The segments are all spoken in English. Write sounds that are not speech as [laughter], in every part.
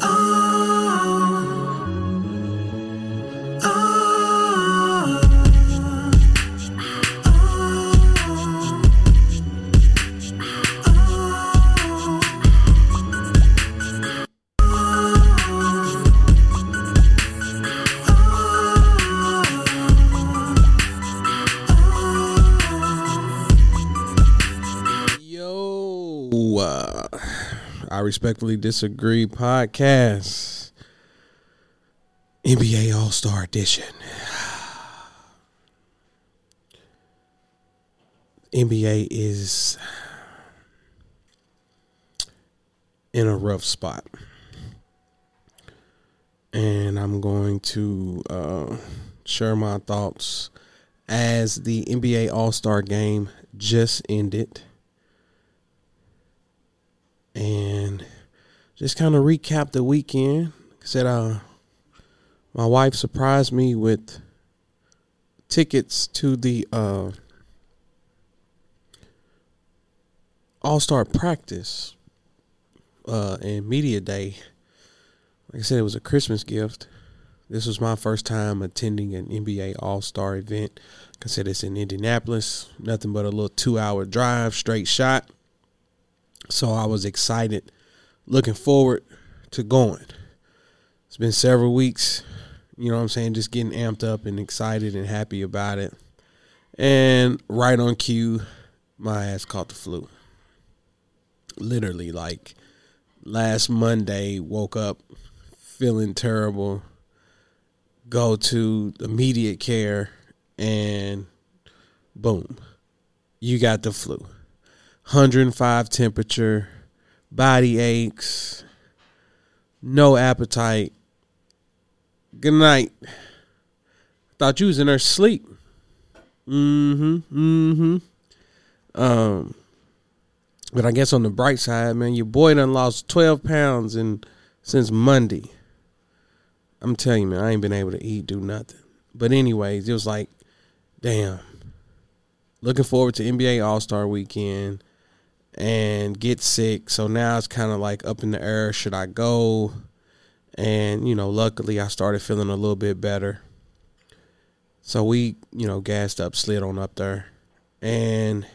Oh. Respectfully Disagree podcast, NBA All Star Edition. NBA is in a rough spot. And I'm going to uh, share my thoughts as the NBA All Star game just ended and just kind of recap the weekend. I said uh, my wife surprised me with tickets to the uh, All Star practice uh, and media day. Like I said, it was a Christmas gift. This was my first time attending an NBA All Star event. Like I said, it's in Indianapolis. Nothing but a little two hour drive, straight shot. So I was excited, looking forward to going. It's been several weeks, you know what I'm saying, just getting amped up and excited and happy about it. And right on cue, my ass caught the flu. Literally, like last Monday, woke up feeling terrible, go to immediate care, and boom, you got the flu. 105 temperature, body aches, no appetite. Good night. Thought you was in her sleep. Mm-hmm. Mm-hmm. Um but I guess on the bright side, man, your boy done lost 12 pounds in since Monday. I'm telling you, man, I ain't been able to eat, do nothing. But anyways, it was like, damn. Looking forward to NBA All Star Weekend and get sick. So now it's kind of like up in the air. Should I go? And, you know, luckily I started feeling a little bit better. So we, you know, gassed up, slid on up there. And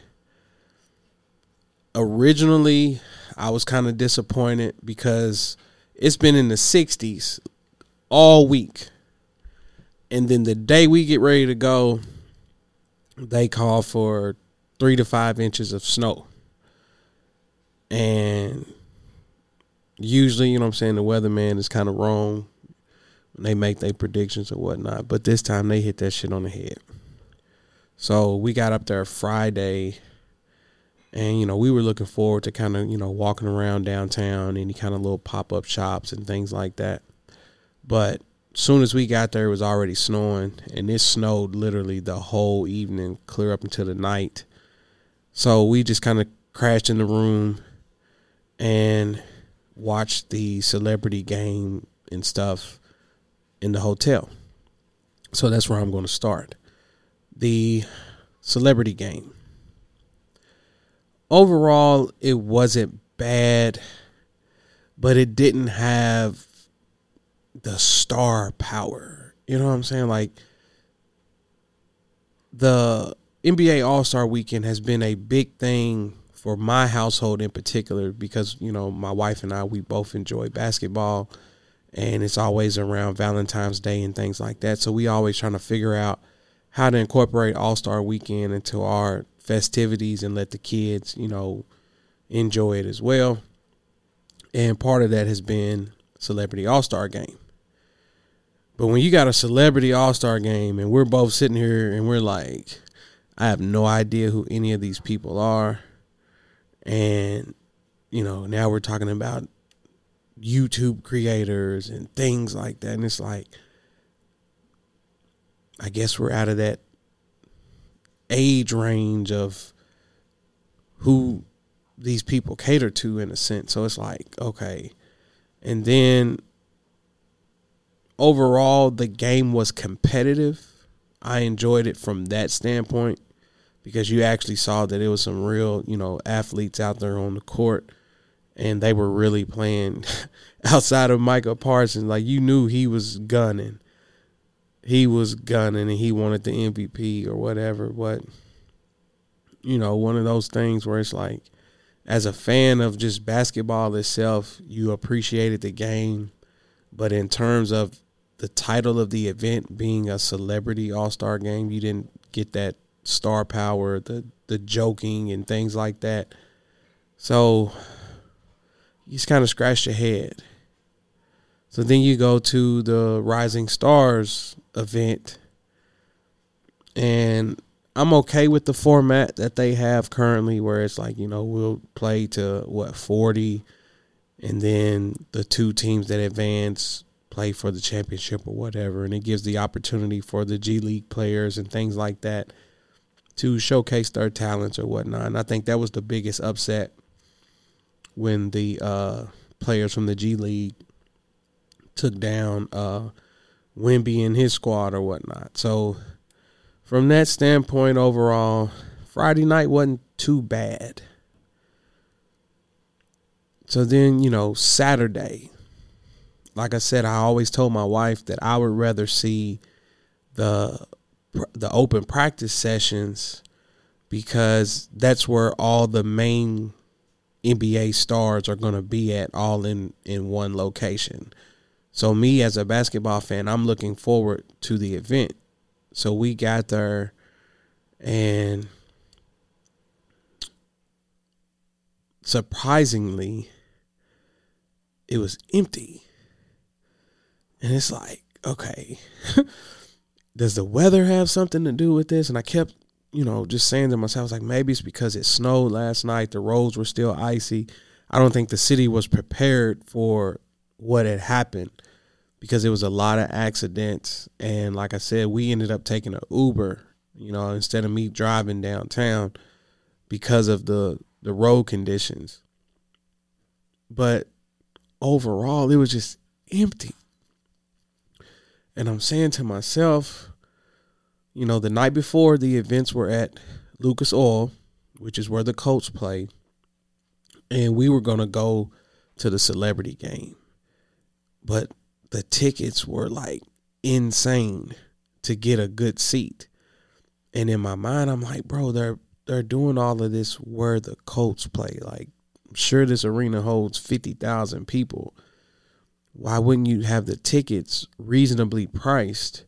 originally I was kind of disappointed because it's been in the 60s all week. And then the day we get ready to go, they call for three to five inches of snow. And usually, you know what I'm saying, the weatherman is kind of wrong when they make their predictions or whatnot. But this time they hit that shit on the head. So we got up there Friday and you know we were looking forward to kind of you know walking around downtown any kind of little pop-up shops and things like that but soon as we got there it was already snowing and it snowed literally the whole evening clear up until the night so we just kind of crashed in the room and watch the celebrity game and stuff in the hotel. So that's where I'm going to start. The celebrity game. Overall, it wasn't bad, but it didn't have the star power. You know what I'm saying? Like the NBA All Star Weekend has been a big thing for my household in particular because you know my wife and I we both enjoy basketball and it's always around Valentine's Day and things like that. So we always trying to figure out how to incorporate All-Star weekend into our festivities and let the kids, you know, enjoy it as well. And part of that has been Celebrity All-Star game. But when you got a Celebrity All-Star game and we're both sitting here and we're like I have no idea who any of these people are and you know now we're talking about YouTube creators and things like that. And it's like I guess we're out of that age range of who these people cater to in a sense. So it's like okay. And then overall the game was competitive. I enjoyed it from that standpoint because you actually saw that it was some real, you know, athletes out there on the court and they were really playing [laughs] outside of Micah Parsons. Like you knew he was gunning. He was gunning and he wanted the MVP or whatever. But you know, one of those things where it's like as a fan of just basketball itself, you appreciated the game, but in terms of the title of the event being a celebrity all-star game, you didn't get that star power, the the joking and things like that. So you just kind of scratch your head. So then you go to the Rising Stars event, and I'm okay with the format that they have currently, where it's like you know we'll play to what 40, and then the two teams that advance play for the championship or whatever, and it gives the opportunity for the G League players and things like that to showcase their talents or whatnot. And I think that was the biggest upset when the uh, players from the G League took down uh, Wemby and his squad or whatnot. So from that standpoint, overall, Friday night wasn't too bad. So then, you know, Saturday, like I said, I always told my wife that I would rather see the the open practice sessions because that's where all the main NBA stars are going to be at all in in one location. So me as a basketball fan, I'm looking forward to the event. So we got there and surprisingly it was empty. And it's like, okay, [laughs] does the weather have something to do with this? And I kept you know, just saying to myself, like maybe it's because it snowed last night, the roads were still icy. I don't think the city was prepared for what had happened because it was a lot of accidents. And like I said, we ended up taking an Uber, you know, instead of me driving downtown because of the the road conditions. But overall, it was just empty. And I'm saying to myself, you know, the night before the events were at Lucas Oil, which is where the Colts play, and we were going to go to the celebrity game. But the tickets were like insane to get a good seat. And in my mind, I'm like, bro, they're they're doing all of this where the Colts play. Like, I'm sure this arena holds fifty thousand people. Why wouldn't you have the tickets reasonably priced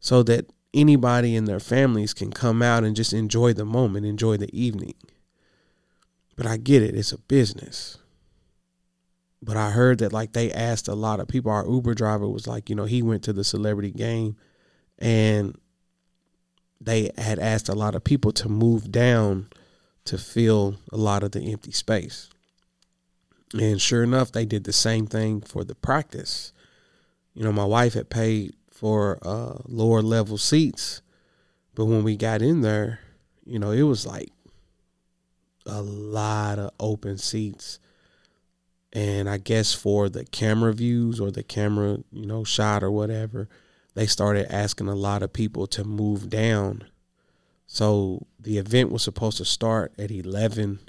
so that anybody and their families can come out and just enjoy the moment, enjoy the evening. But I get it, it's a business. But I heard that like they asked a lot of people. Our Uber driver was like, you know, he went to the celebrity game and they had asked a lot of people to move down to fill a lot of the empty space. And sure enough, they did the same thing for the practice. You know, my wife had paid for uh, lower level seats. But when we got in there, you know, it was like a lot of open seats. And I guess for the camera views or the camera, you know, shot or whatever, they started asking a lot of people to move down. So the event was supposed to start at 11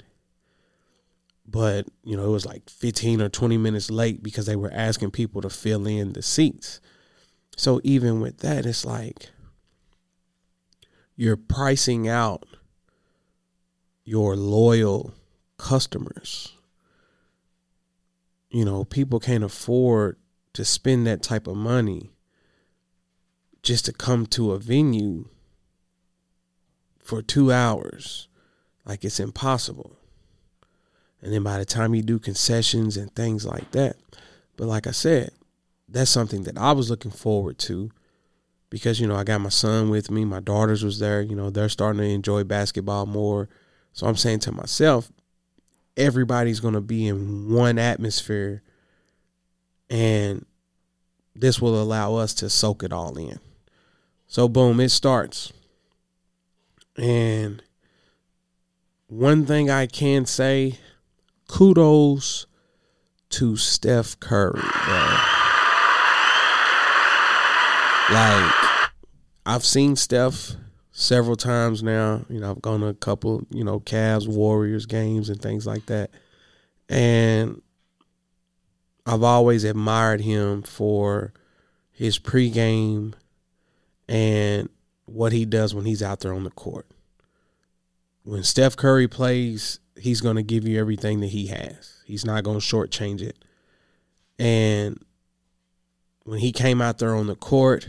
but you know it was like 15 or 20 minutes late because they were asking people to fill in the seats so even with that, it's like you're pricing out your loyal customers. You know, people can't afford to spend that type of money just to come to a venue for two hours. Like it's impossible. And then by the time you do concessions and things like that, but like I said, that's something that I was looking forward to because you know I got my son with me, my daughters was there, you know, they're starting to enjoy basketball more. So I'm saying to myself, everybody's going to be in one atmosphere and this will allow us to soak it all in. So boom, it starts. And one thing I can say, kudos to Steph Curry, bro. Like I've seen Steph several times now. You know, I've gone to a couple, you know, Cavs Warriors games and things like that. And I've always admired him for his pregame and what he does when he's out there on the court. When Steph Curry plays, he's going to give you everything that he has. He's not going to shortchange it. And when he came out there on the court,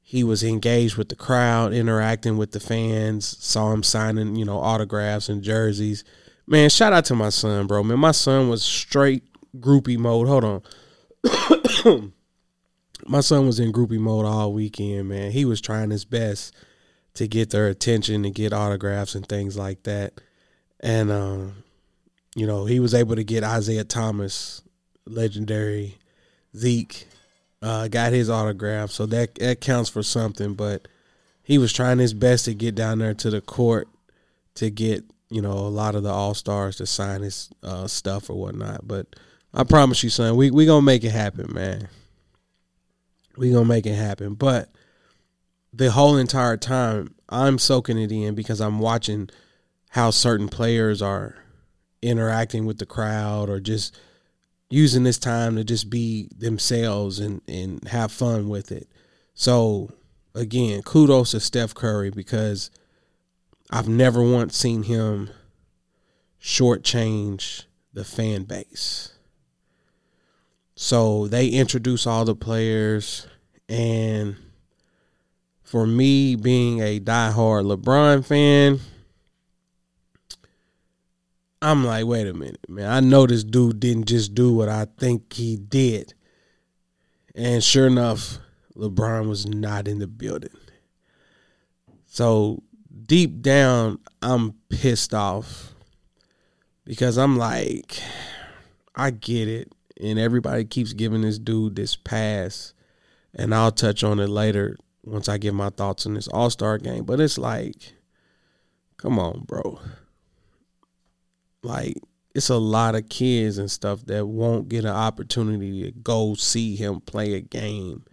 he was engaged with the crowd, interacting with the fans, saw him signing, you know, autographs and jerseys. Man, shout out to my son, bro. Man, my son was straight groupie mode. Hold on. [coughs] my son was in groupie mode all weekend, man. He was trying his best to get their attention and get autographs and things like that. And um, you know, he was able to get Isaiah Thomas, legendary Zeke, uh, got his autograph, so that that counts for something. But he was trying his best to get down there to the court to get you know a lot of the all stars to sign his uh, stuff or whatnot. But I promise you, son, we we gonna make it happen, man. We gonna make it happen. But the whole entire time, I'm soaking it in because I'm watching how certain players are interacting with the crowd or just using this time to just be themselves and, and have fun with it. So again, kudos to Steph Curry because I've never once seen him shortchange the fan base. So they introduce all the players, and for me being a diehard LeBron fan, I'm like, wait a minute, man. I know this dude didn't just do what I think he did. And sure enough, LeBron was not in the building. So deep down, I'm pissed off because I'm like, I get it. And everybody keeps giving this dude this pass. And I'll touch on it later once I give my thoughts on this All Star game. But it's like, come on, bro. Like it's a lot of kids and stuff that won't get an opportunity to go see him play a game.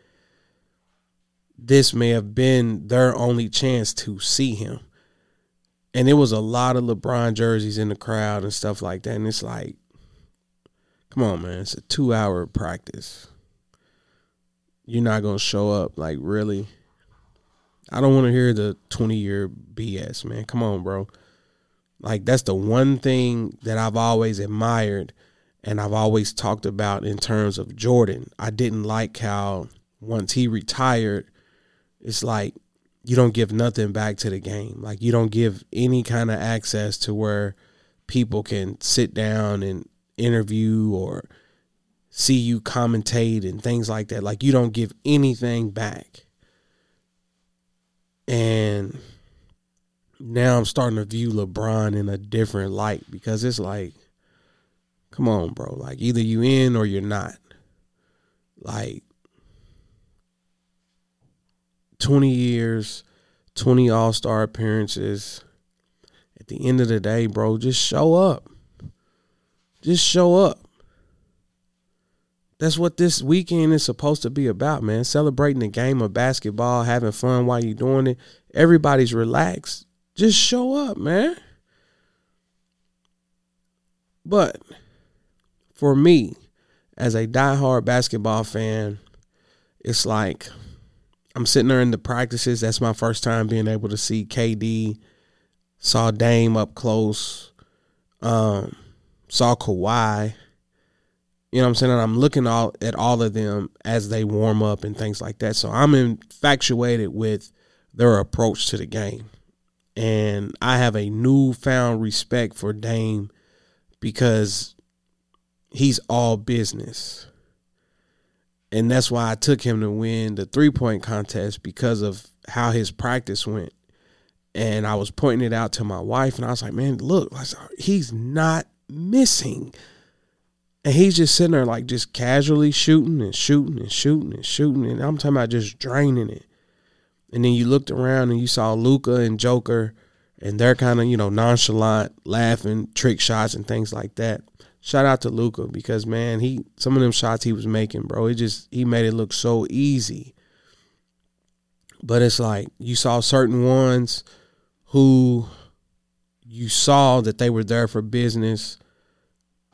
This may have been their only chance to see him. And it was a lot of LeBron jerseys in the crowd and stuff like that. And it's like, come on, man. It's a two hour practice. You're not going to show up. Like, really? I don't want to hear the 20 year BS, man. Come on, bro. Like that's the one thing that I've always admired and I've always talked about in terms of Jordan. I didn't like how once he retired, it's like you don't give nothing back to the game. Like you don't give any kind of access to where people can sit down and interview or see you commentate and things like that. Like you don't give anything back. And now I'm starting to view LeBron in a different light because it's like, come on, bro. Like either you in or you're not. Like 20 years, 20 all-star appearances. At the end of the day, bro, just show up. Just show up. That's what this weekend is supposed to be about, man. Celebrating the game of basketball, having fun while you're doing it. Everybody's relaxed just show up, man. But for me, as a diehard basketball fan, it's like I'm sitting there in the practices. That's my first time being able to see KD. Saw Dame up close. Um, saw Kawhi. You know what I'm saying? And I'm looking all at all of them as they warm up and things like that. So I'm infatuated with their approach to the game and I have a newfound respect for Dame because he's all business. And that's why I took him to win the three point contest because of how his practice went. And I was pointing it out to my wife, and I was like, man, look, he's not missing. And he's just sitting there, like, just casually shooting and shooting and shooting and shooting. And I'm talking about just draining it. And then you looked around and you saw Luka and Joker, and they're kind of you know nonchalant, laughing, trick shots and things like that. Shout out to Luka because man, he some of them shots he was making, bro, it just he made it look so easy. But it's like you saw certain ones who you saw that they were there for business,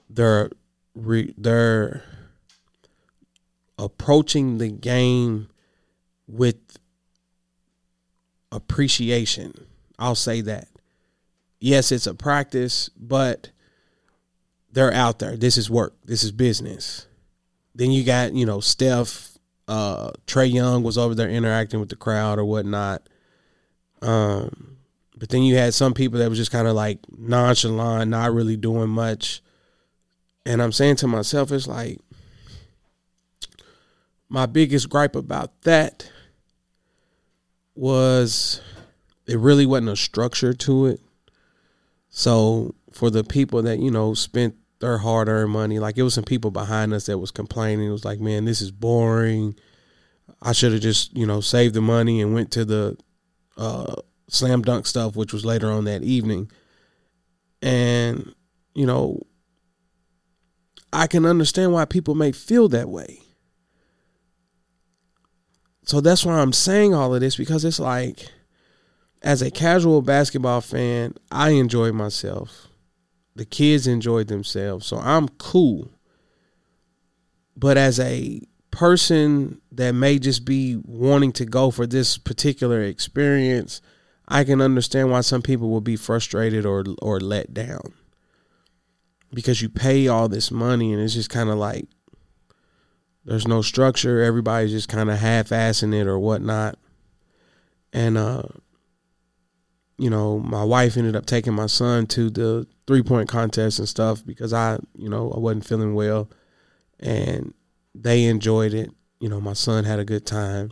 they're re, they're approaching the game with appreciation. I'll say that. Yes, it's a practice, but they're out there. This is work. This is business. Then you got, you know, Steph, uh, Trae Young was over there interacting with the crowd or whatnot. Um, but then you had some people that was just kind of like nonchalant, not really doing much. And I'm saying to myself, it's like my biggest gripe about that was it really wasn't a structure to it. So for the people that, you know, spent their hard earned money, like it was some people behind us that was complaining. It was like, man, this is boring. I should have just, you know, saved the money and went to the uh, slam dunk stuff, which was later on that evening. And, you know, I can understand why people may feel that way. So that's why I'm saying all of this because it's like, as a casual basketball fan, I enjoyed myself. The kids enjoyed themselves. So I'm cool. But as a person that may just be wanting to go for this particular experience, I can understand why some people will be frustrated or or let down. Because you pay all this money and it's just kind of like there's no structure. Everybody's just kind of half-assing it or whatnot. And uh, you know, my wife ended up taking my son to the three-point contest and stuff because I, you know, I wasn't feeling well, and they enjoyed it. You know, my son had a good time.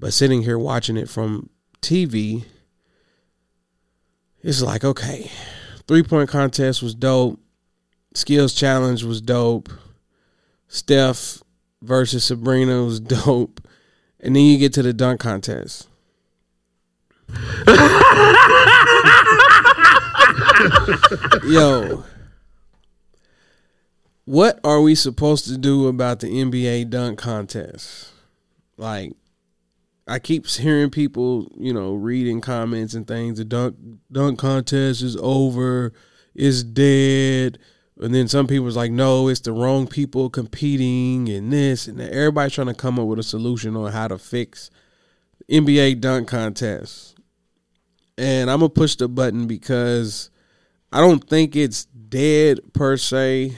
But sitting here watching it from TV, it's like, okay, three point contest was dope. Skills challenge was dope. Steph versus Sabrina was [laughs] dope. And then you get to the dunk contest. [laughs] Yo, what are we supposed to do about the NBA dunk contest? Like, I keep hearing people, you know, reading comments and things. The dunk dunk contest is over, it's dead. And then some people people's like, no, it's the wrong people competing and this and that. Everybody's trying to come up with a solution on how to fix NBA dunk contest. And I'm gonna push the button because I don't think it's dead per se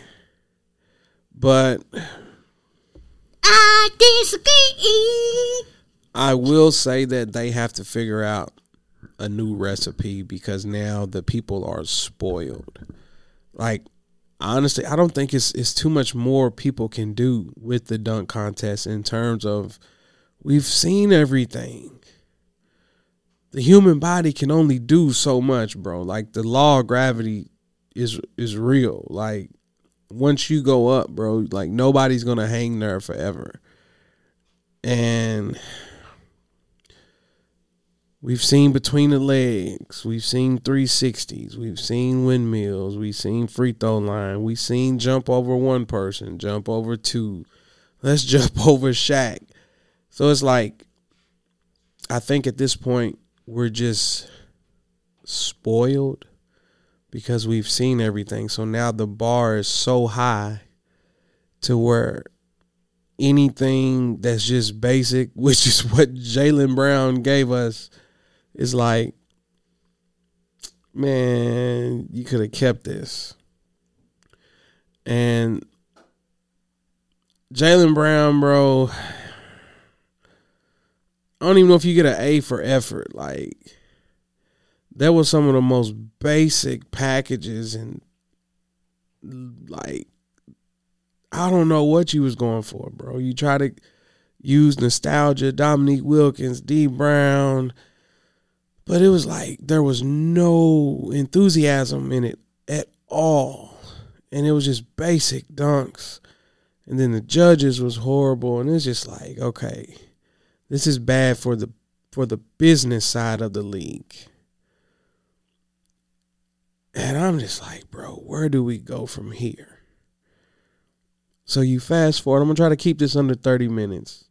but I disagree. I will say that they have to figure out a new recipe because now the people are spoiled. Like honestly, I don't think it's it's too much more people can do with the dunk contest in terms of we've seen everything. The human body can only do so much, bro. Like the law of gravity is is real. Like once you go up, bro, like nobody's gonna hang there forever. And we've seen between the legs, we've seen 360s, we've seen windmills, we've seen free throw line, we've seen jump over one person, jump over two. Let's [laughs] jump over Shaq. So it's like I think at this point we're just spoiled because we've seen everything. So now the bar is so high to where anything that's just basic, [laughs] which is what Jaylen Brown gave us, is like, man, you could have kept this. And Jaylen Brown, bro, I don't even know if you get an A for effort. Like, that was some of the most basic packages and like I don't know what you was going for, bro. You try to use nostalgia, Dominique Wilkins, Dee Brown, but it was like there was no enthusiasm in it at all. And it was just basic dunks. And then the judges was horrible and it's just like, okay, this is bad for the for the business side of the league. And I'm just like, bro, where do we go from here? So you fast forward. I'm gonna try to keep this under 30 minutes.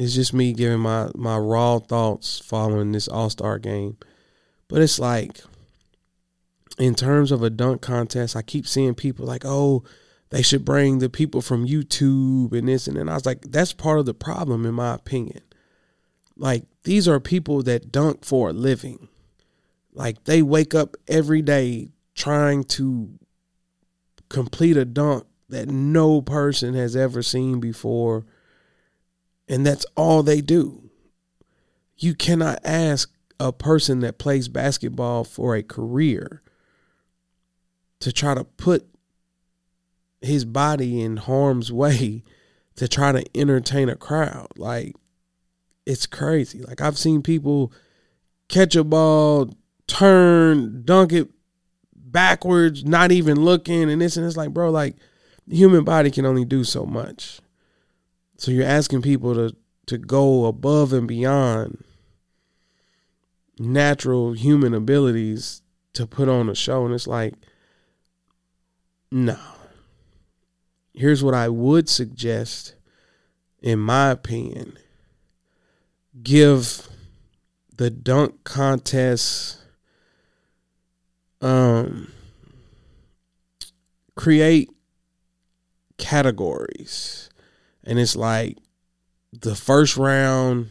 It's just me giving my my raw thoughts following this All Star game. But it's like, in terms of a dunk contest, I keep seeing people like, oh, they should bring the people from YouTube and this and then I was like, that's part of the problem in my opinion. Like these are people that dunk for a living. Like they wake up every day trying to complete a dunk that no person has ever seen before. And that's all they do. You cannot ask a person that plays basketball for a career to try to put his body in harm's [laughs] way to try to entertain a crowd. Like it's crazy. Like I've seen people catch a ball, turn, dunk it backwards, not even looking, and this and it's like, bro, like the human body can only do so much. So you're asking people to to go above and beyond natural human abilities to put on a show. And it's like no. Here's what I would suggest, in my opinion. Give the dunk contest um create categories and it's like the first round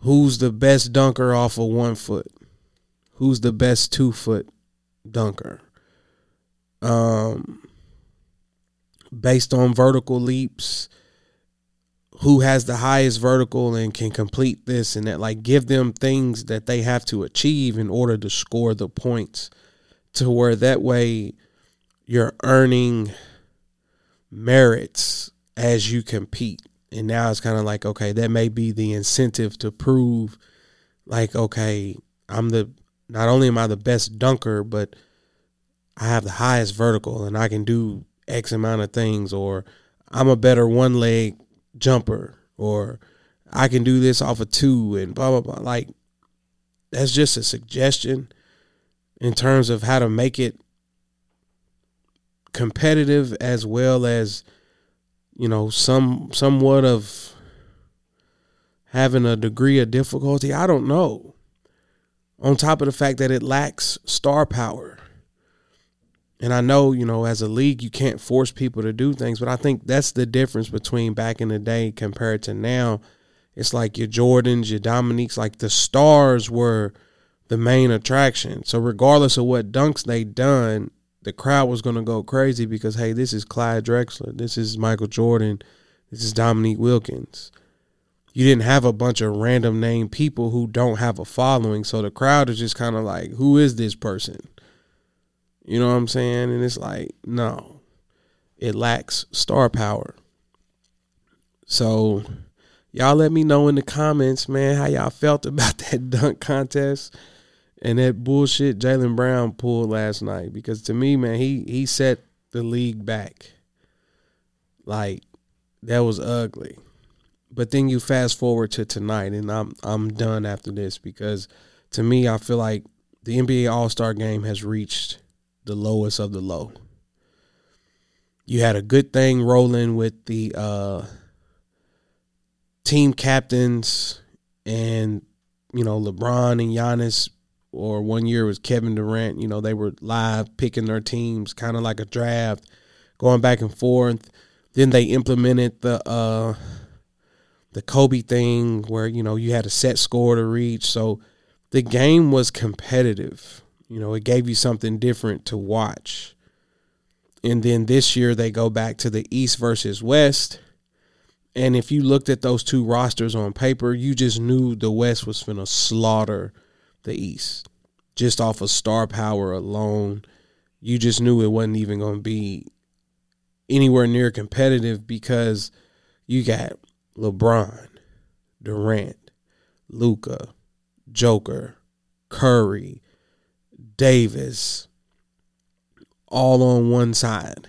who's the best dunker off of one foot? Who's the best two foot dunker? Um based on vertical leaps who has the highest vertical and can complete this and that like give them things that they have to achieve in order to score the points to where that way you're earning merits as you compete and now it's kind of like okay that may be the incentive to prove like okay i'm the not only am i the best dunker but i have the highest vertical and i can do X amount of things, or I'm a better one leg jumper, or I can do this off of two, and blah, blah, blah. Like, that's just a suggestion in terms of how to make it competitive as well as you know some somewhat of having a degree of difficulty i don't know on top of the fact that it lacks star power and I know, you know, as a league, you can't force people to do things, but I think that's the difference between back in the day compared to now. It's like your Jordans, your Dominiques, like the stars were the main attraction. So regardless of what dunks they done, the crowd was gonna go crazy because hey, this is Clyde Drexler, this is Michael Jordan, this is Dominique Wilkins. You didn't have a bunch of random name people who don't have a following, so the crowd is just kind of like, who is this person? You know what I'm saying? And it's like, no, it lacks star power. So, y'all let me know in the comments, man, how y'all felt [laughs] about that dunk contest and that bullshit Jaylen Brown pulled last night. Because to me, man, he he set the league back. Like that was ugly. But then you fast forward to tonight, and I'm I'm done after this because to me, I feel like the NBA All Star Game has reached the lowest of the low. You had a good thing rolling with the uh, team captains and you know LeBron and Giannis, or one year was Kevin Durant. You know they were live picking their teams, kind of like a draft, going back and forth. Then they implemented the uh, the Kobe thing, where you know you had a set score to reach. So the game was competitive. You know, it gave you something different to watch. And then this year they go back to the East versus West. And if you looked at those two rosters on paper, you just knew the West was going to slaughter the East just off of star power alone. You just knew it wasn't even going to be anywhere near competitive because you got LeBron, Durant, Luka, Joker, Curry, Davis all on one side.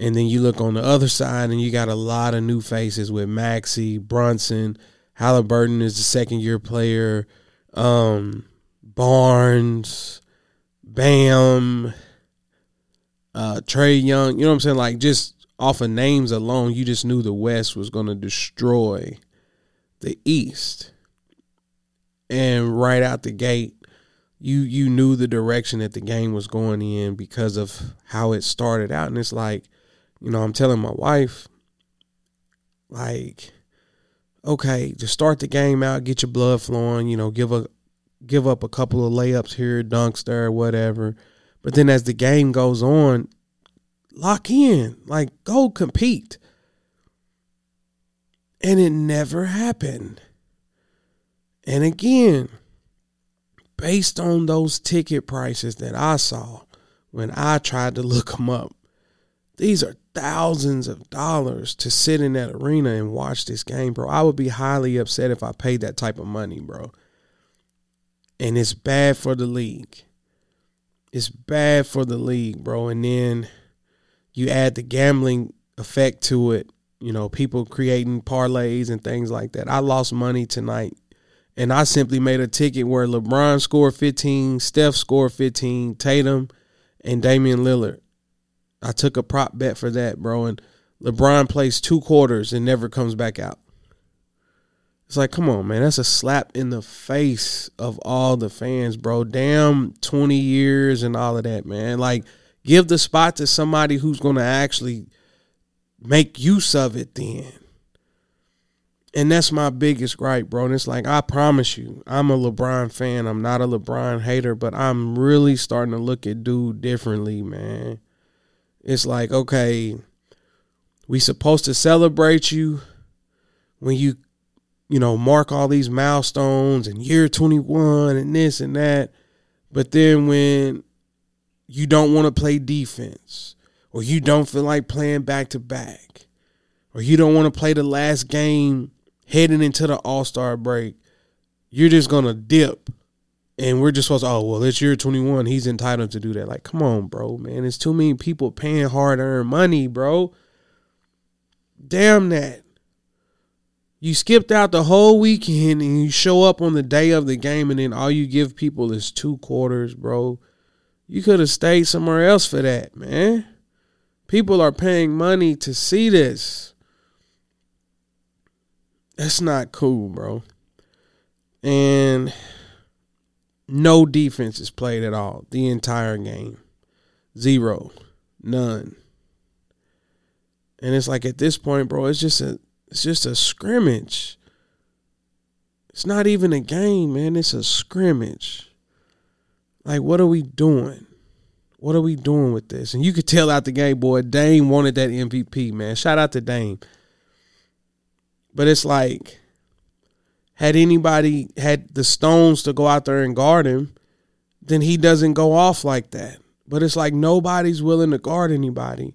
And then you look on the other side and you got a lot of new faces with Maxey, Brunson, Halliburton is the second year player, um, Barnes, Bam, uh, Trae Young. You know what I'm saying? Like just off of names alone, you just knew the West was going to destroy the East. And right out the gate, you you knew the direction that the game was going in because of how it started out and it's like you know i'm telling my wife like okay to start the game out get your blood flowing you know give a give up a couple of layups here dunks there whatever. But then as the game goes on lock in like go compete. And it never happened. And again based on those ticket prices that I saw when I tried to look [laughs] them up, these are thousands of dollars to sit in that arena and watch this game, bro. I would be highly upset if I paid that type of money, bro. And it's bad for the league. It's bad for the league, bro. And then you add the gambling effect to it, you know, people creating parlays and things like that. I lost money tonight and I simply made a ticket where LeBron scored 15, Steph scored 15, Tatum and Damian Lillard. I took a prop bet for that, bro, and LeBron plays two quarters and never comes back out. It's like, come on, man, that's a slap in the face of all the fans, bro. Damn 20 years and all of that, man. Like, give the spot to somebody who's going to actually make use of it then. And that's my biggest gripe, bro. And it's like, I promise you, I'm a LeBron fan. I'm not a LeBron hater, but I'm really starting to look at dude differently, man. It's like, okay, we supposed to celebrate you when you, you know, mark all these milestones and year 21 and this and that. But then when you don't want to play defense or you don't feel like playing back to back or you don't want to play the last game heading into the All Star break, you're just gonna dip, and we're just supposed to. Oh well, it's year 21. He's entitled to do that. Like, come on, bro, man. It's too many people paying hard earned money, bro. Damn that. You skipped out the whole weekend and you show up on the day of the game, and then all you give people is two quarters, bro. You could have stayed somewhere else for that, man. People are paying money to see this. That's not cool, bro. And no defense is played at all the entire game. Zero. None. And it's like at this point, bro, it's just a it's just a scrimmage. It's not even a game, man. It's a scrimmage. Like, what are we doing? What are we doing with this? And you could tell out the game, boy, Dame wanted that MVP, man. Shout out to Dame. But it's like, had anybody had the stones to go out there and guard him, then he doesn't go off like that. But it's like nobody's willing to guard anybody.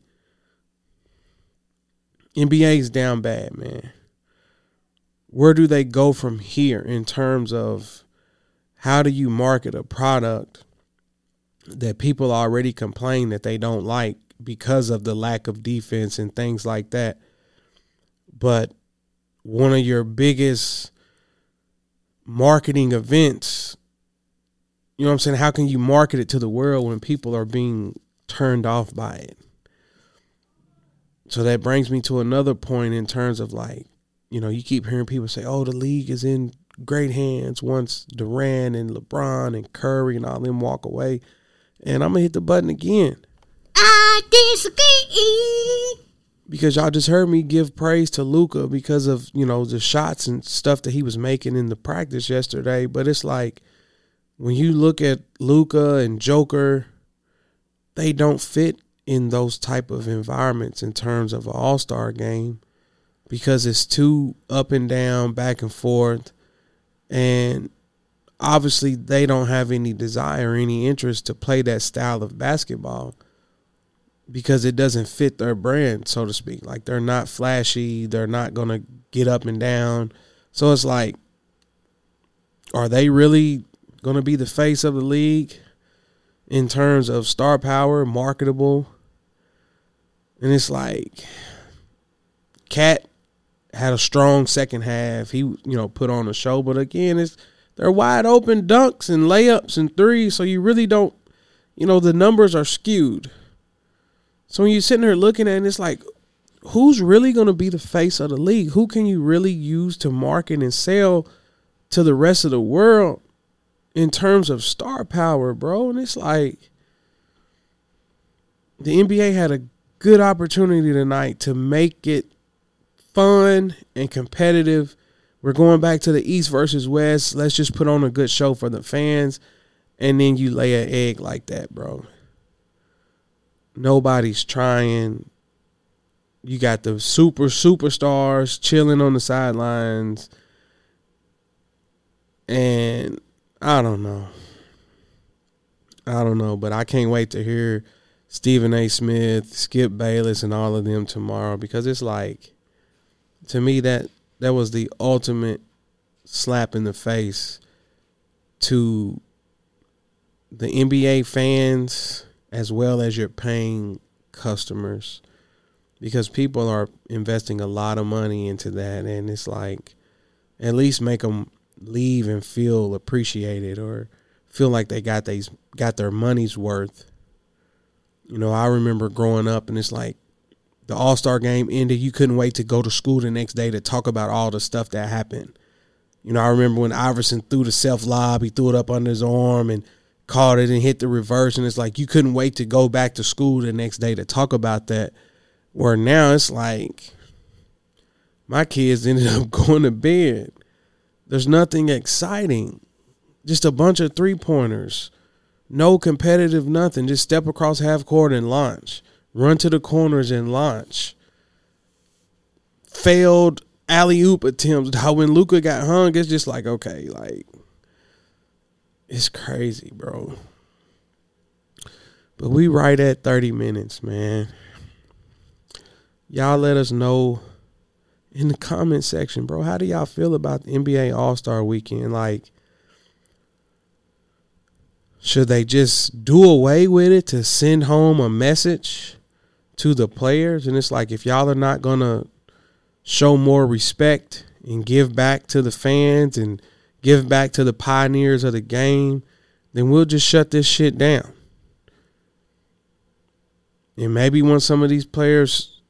NBA's down bad, man. Where do they go from here in terms of how do you market a product that people already complain that they don't like because of the lack of defense and things like that? But one of your biggest marketing events. You know what I'm saying? How can you market it to the world when people are being turned off by it? So that brings me to another point in terms of like, you know, you keep hearing people say, oh, the league is in great hands once Durant and LeBron and Curry and all them walk away. And I'm going to hit the button again. I disagree because y'all just heard me give praise to Luka because of you know the shots and stuff that he was making in the practice yesterday. But it's like when you look at Luka and Joker, they don't fit in those type of environments in terms of an All Star game because it's too up and down, back and forth, and obviously they don't have any desire, any interest to play that style of basketball because it doesn't fit their brand, so to speak. Like they're not flashy, they're not gonna get up and down. So it's like, are they really gonna be the face of the league in terms of star power, marketable? And it's like, KAT had a strong second half. He, you know, put on a show, but again, it's they're wide open dunks and layups and threes, so you really don't, you know, the numbers are skewed. So when you're sitting there looking at it, it's like, who's really going to be the face of the league? Who can you really use to market and sell to the rest of the world in terms of star power, bro. And it's like the NBA had a good opportunity tonight to make it fun and competitive. We're going back to the East versus West. Let's just put on a good show for the fans. And then you lay an egg like that, bro. Nobody's trying. You got the super superstars chilling on the sidelines. And I don't know. I don't know, but I can't wait to hear Stephen A. Smith, Skip Bayless, and all of them tomorrow because it's like, to me that that was the ultimate slap in the face to the NBA fans as well as your paying customers because people are investing a lot of money into that and it's like at least make them leave and feel appreciated or feel like they got these got their money's worth. You know, I remember growing up and it's like the All Star game ended, you couldn't wait to go to school the next day to talk about all the stuff that happened. You know, I remember when Iverson threw the self lob, he threw it up under his arm and caught it and hit the reverse, and it's like you couldn't wait to go back to school the next day to talk about that. Where now it's like my kids [laughs] ended up going to bed. There's nothing exciting. Just a bunch of three pointers. No competitive nothing. Just step across half court and launch. Run to the corners and launch. Failed alley oop attempts. How when Luka got hung, it's just like, okay, like it's crazy, bro. But we right at 30 minutes, man. Y'all let us know in the comment section, bro. How do y'all feel about the NBA All Star Weekend? Like, should they just do away with it to send home a message to the players? And it's like, if y'all are not gonna show more respect and give back to the fans and give back to the pioneers of the game, then we'll just shut this shit down. And maybe when some of these players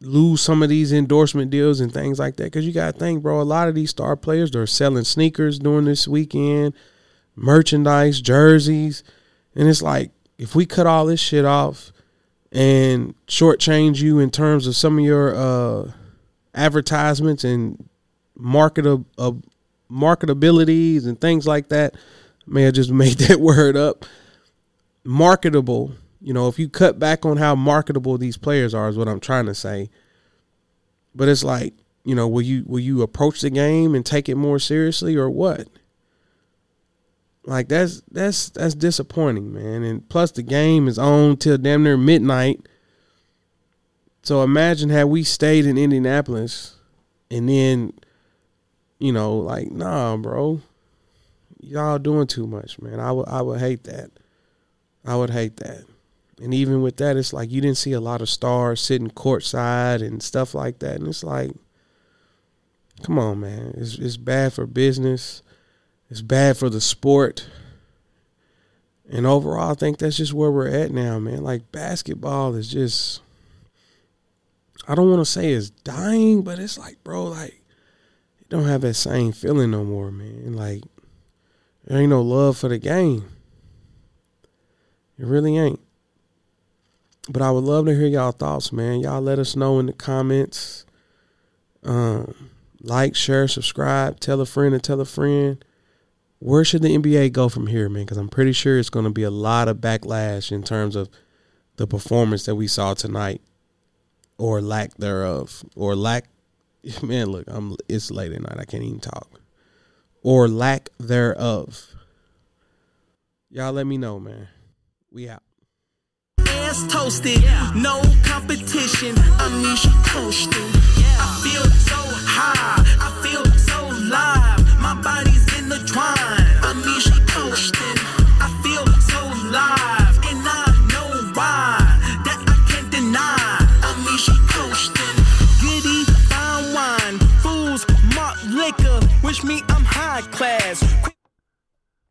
lose some of these endorsement deals and things like that, because you got to think, bro, a lot of these star players they're selling sneakers during this weekend, merchandise, jerseys, and it's like if we cut all this shit off and shortchange you in terms of some of your uh, advertisements and market of, of marketabilities and things like that. May I just [laughs] made that word up. Marketable, you know, if you cut back on how marketable these players are, is what I'm trying to say. But it's like, you know, will you will you approach the game and take it more seriously or what? Like that's that's that's disappointing, man. And plus the game is on till damn near midnight. So imagine had we stayed in Indianapolis and then you know, like, nah, bro. Y'all doing too much, man. I would I would hate that. I would hate that. And even with that, it's like you didn't see a lot of stars sitting courtside and stuff like that. And it's like, come on, man. It's it's bad for business. It's bad for the sport. And overall, I think that's just where we're at now, man. Like basketball is just I don't want to say it's dying, but it's like, bro, like don't have that same feeling no more, man. Like there ain't no love for the game. It really ain't. But I would love to hear y'all thoughts, man. Y'all let us know in the comments. Um, like, share, subscribe, tell a friend and tell a friend. Where should the NBA go from here, man? Because I'm pretty sure it's going to be a lot of backlash in terms of the performance that we saw tonight, or lack thereof, or lack [laughs] man, look, I'm it's late at night. I can't even talk. Or lack thereof. Y'all let me know, man. We out. Ass toasted, no competition. I feel so high. I feel so live. My body's in the twine.